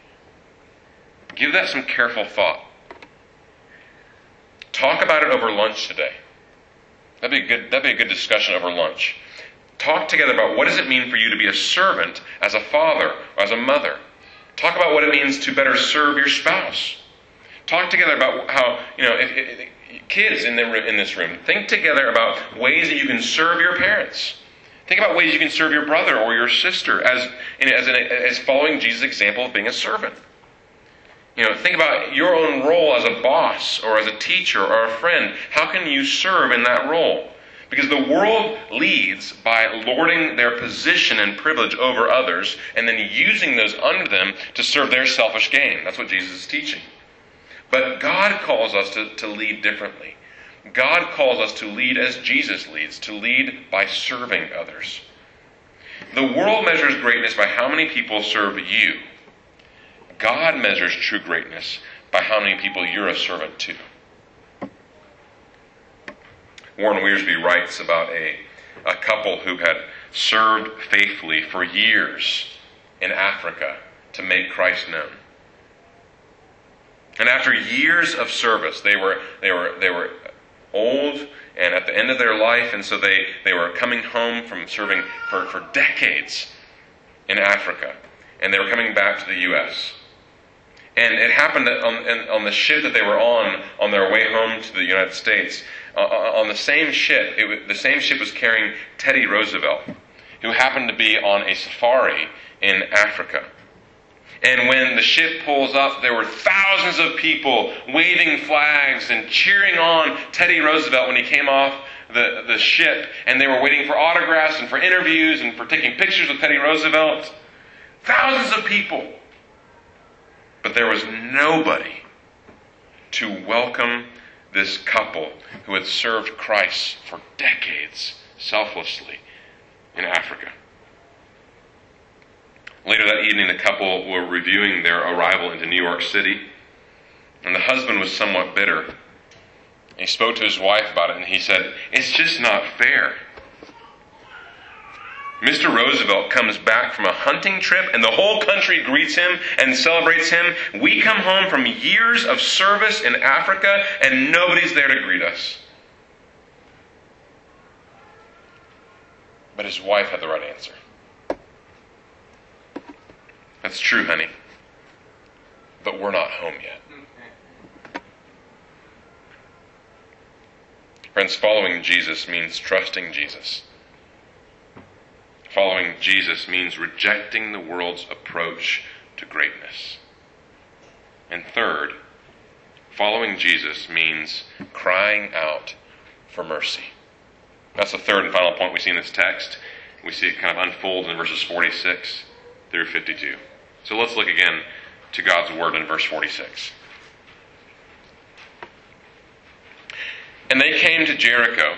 Give that some careful thought. Talk about it over lunch today. That'd be a good, that'd be a good discussion over lunch. Talk together about what does it mean for you to be a servant as a father or as a mother. Talk about what it means to better serve your spouse. Talk together about how, you know, if, if, kids in, the, in this room, think together about ways that you can serve your parents. Think about ways you can serve your brother or your sister as, as, an, as following Jesus' example of being a servant. You know, think about your own role as a boss or as a teacher or a friend. How can you serve in that role? Because the world leads by lording their position and privilege over others and then using those under them to serve their selfish gain. That's what Jesus is teaching. But God calls us to, to lead differently. God calls us to lead as Jesus leads, to lead by serving others. The world measures greatness by how many people serve you. God measures true greatness by how many people you're a servant to. Warren Wiersbe writes about a, a couple who had served faithfully for years in Africa to make Christ known. And after years of service, they were, they were, they were old and at the end of their life, and so they, they were coming home from serving for, for decades in Africa, and they were coming back to the U.S. And it happened on, on the ship that they were on, on their way home to the United States, uh, uh, on the same ship, the same ship was carrying Teddy Roosevelt, who happened to be on a safari in Africa. And when the ship pulls up, there were thousands of people waving flags and cheering on Teddy Roosevelt when he came off the, the ship. And they were waiting for autographs and for interviews and for taking pictures with Teddy Roosevelt. Thousands of people. But there was nobody to welcome this couple who had served Christ for decades selflessly in Africa. Later that evening, the couple were reviewing their arrival into New York City, and the husband was somewhat bitter. He spoke to his wife about it, and he said, It's just not fair. Mr. Roosevelt comes back from a hunting trip, and the whole country greets him and celebrates him. We come home from years of service in Africa, and nobody's there to greet us. But his wife had the right answer. That's true, honey. But we're not home yet. Friends, following Jesus means trusting Jesus. Following Jesus means rejecting the world's approach to greatness. And third, following Jesus means crying out for mercy. That's the third and final point we see in this text. We see it kind of unfold in verses 46 through 52. So let's look again to God's word in verse 46. And they came to Jericho,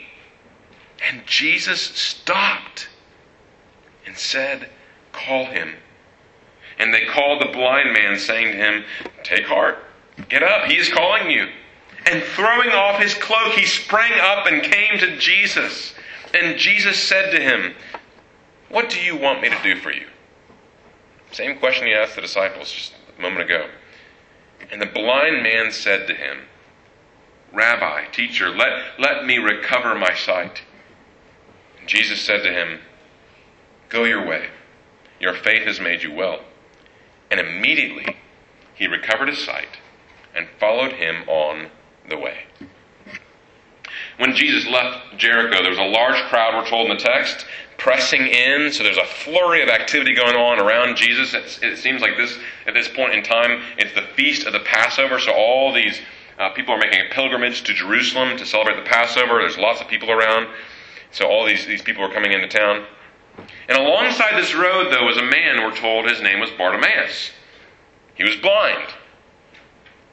And Jesus stopped and said, Call him. And they called the blind man, saying to him, Take heart, get up, he is calling you. And throwing off his cloak, he sprang up and came to Jesus. And Jesus said to him, What do you want me to do for you? Same question he asked the disciples just a moment ago. And the blind man said to him, Rabbi, teacher, let, let me recover my sight. Jesus said to him, Go your way. Your faith has made you well. And immediately he recovered his sight and followed him on the way. When Jesus left Jericho, there was a large crowd, we're told in the text, pressing in. So there's a flurry of activity going on around Jesus. It's, it seems like this, at this point in time, it's the feast of the Passover. So all these uh, people are making a pilgrimage to Jerusalem to celebrate the Passover. There's lots of people around. So all these, these people are coming into town. And alongside this road, though, was a man, we're told his name was Bartimaeus. He was blind.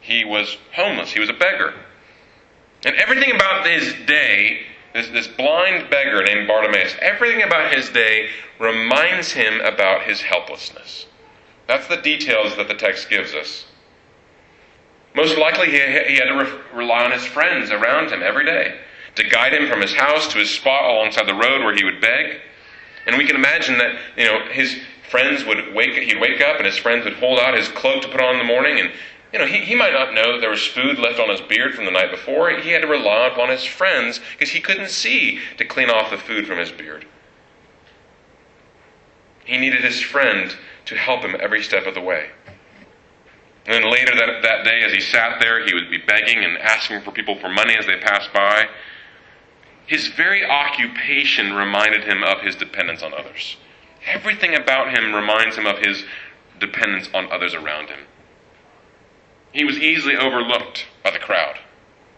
He was homeless. He was a beggar. And everything about his day, this, this blind beggar named Bartimaeus, everything about his day reminds him about his helplessness. That's the details that the text gives us. Most likely, he, he had to re- rely on his friends around him every day to guide him from his house to his spot alongside the road where he would beg. And we can imagine that, you know, his friends would wake, he'd wake up and his friends would hold out his cloak to put on in the morning and you know, he, he might not know that there was food left on his beard from the night before. He had to rely upon his friends because he couldn't see to clean off the food from his beard. He needed his friend to help him every step of the way. And then later that, that day, as he sat there, he would be begging and asking for people for money as they passed by. His very occupation reminded him of his dependence on others. Everything about him reminds him of his dependence on others around him. He was easily overlooked by the crowd.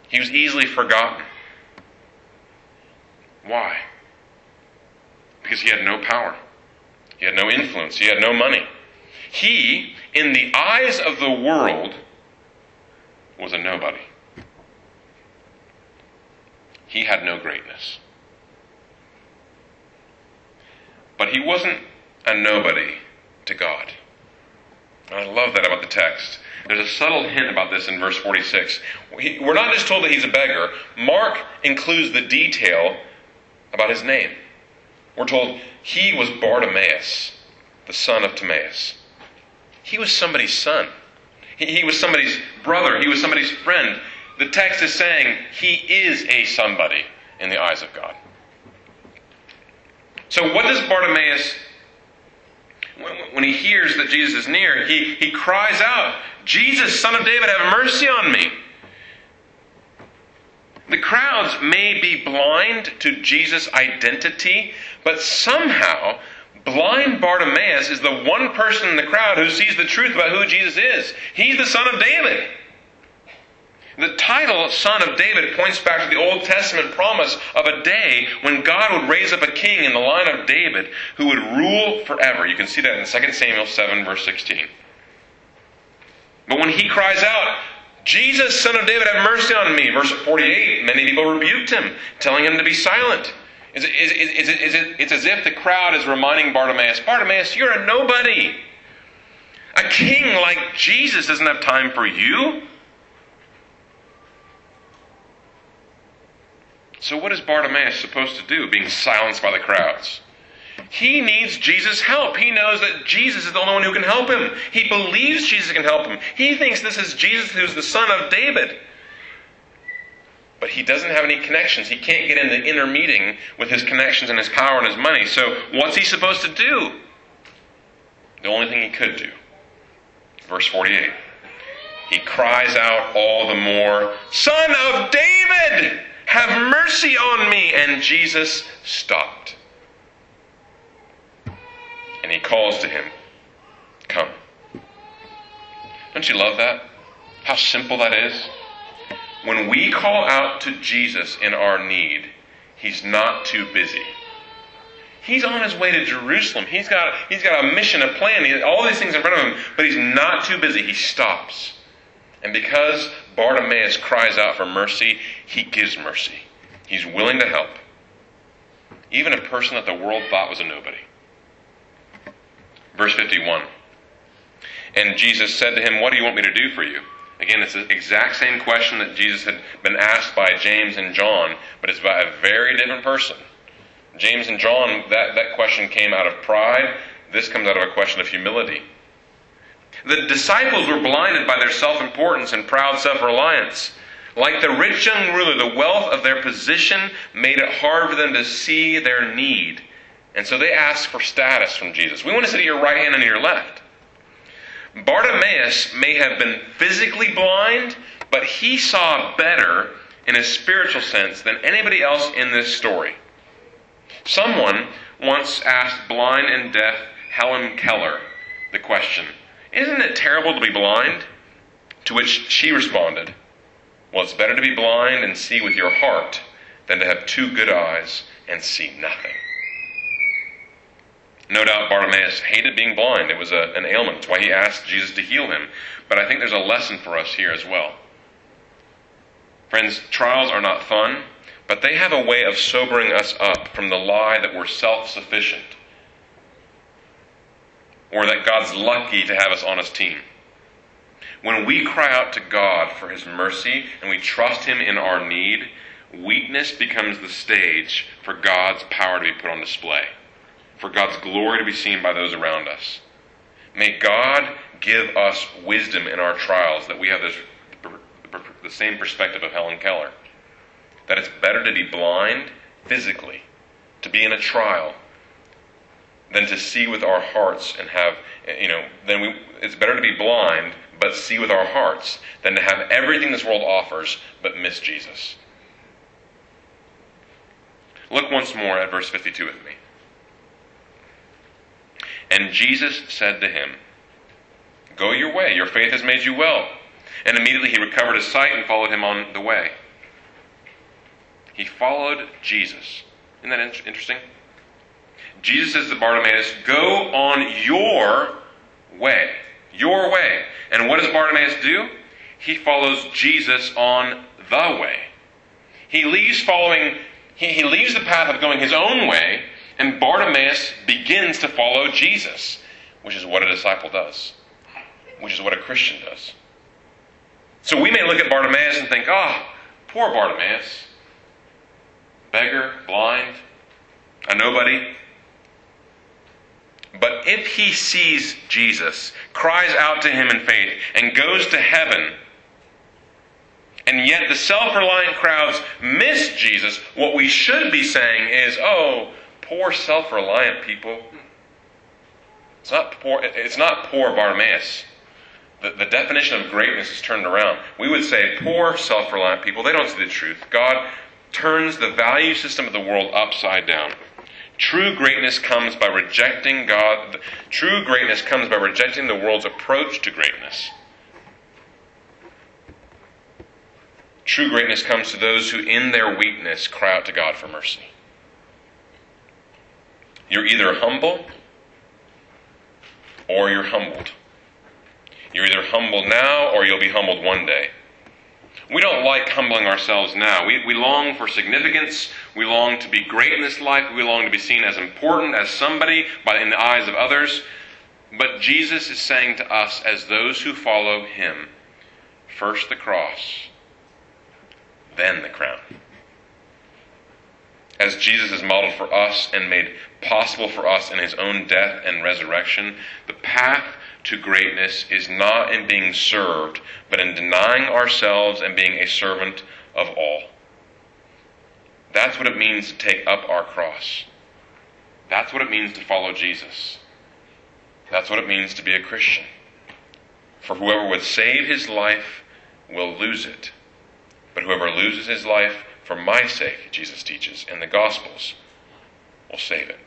He was easily forgotten. Why? Because he had no power. He had no influence. He had no money. He, in the eyes of the world, was a nobody. He had no greatness. But he wasn't a nobody to God. I love that about the text. There's a subtle hint about this in verse 46. We're not just told that he's a beggar, Mark includes the detail about his name. We're told he was Bartimaeus, the son of Timaeus. He was somebody's son. He, was somebody's brother. He was somebody's friend. The text is saying he is a somebody in the eyes of God. So, what does Bartimaeus when he hears that Jesus is near, he, he cries out, Jesus, son of David, have mercy on me. The crowds may be blind to Jesus' identity, but somehow blind Bartimaeus is the one person in the crowd who sees the truth about who Jesus is. He's the son of David. The title, Son of David, points back to the Old Testament promise of a day when God would raise up a king in the line of David who would rule forever. You can see that in 2 Samuel 7, verse 16. But when he cries out, Jesus, Son of David, have mercy on me, verse 48, many people rebuked him, telling him to be silent. Is it, is, is, it, is it, it's as if the crowd is reminding Bartimaeus, Bartimaeus, you're a nobody. A king like Jesus doesn't have time for you. So, what is Bartimaeus supposed to do, being silenced by the crowds? He needs Jesus' help. He knows that Jesus is the only one who can help him. He believes Jesus can help him. He thinks this is Jesus who's the son of David. But he doesn't have any connections. He can't get in the inner meeting with his connections and his power and his money. So, what's he supposed to do? The only thing he could do. Verse 48. He cries out all the more, Son of David! Have mercy on me. And Jesus stopped. And he calls to him, Come. Don't you love that? How simple that is? When we call out to Jesus in our need, he's not too busy. He's on his way to Jerusalem. He's got, he's got a mission, a plan, all these things in front of him, but he's not too busy. He stops. And because Bartimaeus cries out for mercy, he gives mercy. He's willing to help. Even a person that the world thought was a nobody. Verse 51. And Jesus said to him, What do you want me to do for you? Again, it's the exact same question that Jesus had been asked by James and John, but it's by a very different person. James and John, that, that question came out of pride. This comes out of a question of humility. The disciples were blinded by their self importance and proud self reliance. Like the rich young ruler, the wealth of their position made it hard for them to see their need. And so they asked for status from Jesus. We want to sit at your right hand and your left. Bartimaeus may have been physically blind, but he saw better in a spiritual sense than anybody else in this story. Someone once asked blind and deaf Helen Keller the question Isn't it terrible to be blind? To which she responded, Well, it's better to be blind and see with your heart than to have two good eyes and see nothing. No doubt Bartimaeus hated being blind. It was a, an ailment. That's why he asked Jesus to heal him. But I think there's a lesson for us here as well. Friends, trials are not fun, but they have a way of sobering us up from the lie that we're self sufficient or that God's lucky to have us on his team. When we cry out to God for his mercy and we trust him in our need, weakness becomes the stage for God's power to be put on display for God's glory to be seen by those around us. May God give us wisdom in our trials that we have this, the same perspective of Helen Keller. That it's better to be blind physically, to be in a trial, than to see with our hearts and have, you know, then we, it's better to be blind but see with our hearts than to have everything this world offers but miss Jesus. Look once more at verse 52 with me. And Jesus said to him, Go your way, your faith has made you well. And immediately he recovered his sight and followed him on the way. He followed Jesus. Isn't that interesting? Jesus says to Bartimaeus, Go on your way. Your way. And what does Bartimaeus do? He follows Jesus on the way. He leaves following, he, he leaves the path of going his own way and Bartimaeus begins to follow Jesus, which is what a disciple does, which is what a Christian does. So we may look at Bartimaeus and think, oh, poor Bartimaeus. Beggar, blind, a nobody. But if he sees Jesus, cries out to him in faith, and goes to heaven, and yet the self reliant crowds miss Jesus, what we should be saying is, oh, poor, self-reliant people. It's not poor. It's not poor Bartimaeus. The, the definition of greatness is turned around. We would say poor, self-reliant people. They don't see the truth. God turns the value system of the world upside down. True greatness comes by rejecting God. True greatness comes by rejecting the world's approach to greatness. True greatness comes to those who, in their weakness, cry out to God for mercy. You're either humble or you're humbled. You're either humbled now or you'll be humbled one day. We don't like humbling ourselves now. We, we long for significance. We long to be great in this life. We long to be seen as important, as somebody by, in the eyes of others. But Jesus is saying to us, as those who follow him, first the cross, then the crown as Jesus is modeled for us and made possible for us in his own death and resurrection, the path to greatness is not in being served, but in denying ourselves and being a servant of all. That's what it means to take up our cross. That's what it means to follow Jesus. That's what it means to be a Christian. For whoever would save his life will lose it, but whoever loses his life for my sake, Jesus teaches in the Gospels, will save it.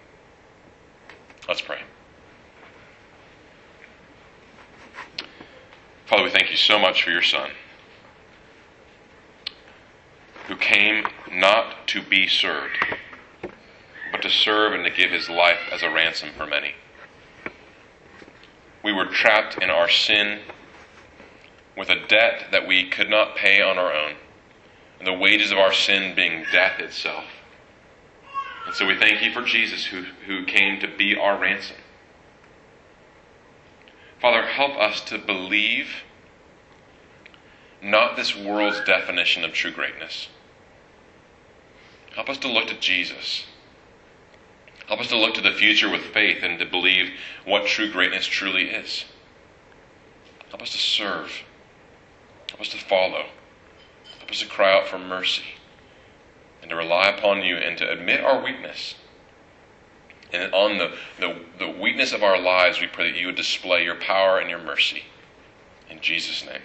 Let's pray. Father, we thank you so much for your Son, who came not to be served, but to serve and to give his life as a ransom for many. We were trapped in our sin with a debt that we could not pay on our own, and the wages of our sin being death itself. And so we thank you for Jesus who, who came to be our ransom. Father, help us to believe not this world's definition of true greatness. Help us to look to Jesus. Help us to look to the future with faith and to believe what true greatness truly is. Help us to serve. Help us to follow. Help us to cry out for mercy and to rely upon you and to admit our weakness. And on the, the, the weakness of our lives, we pray that you would display your power and your mercy. In Jesus' name.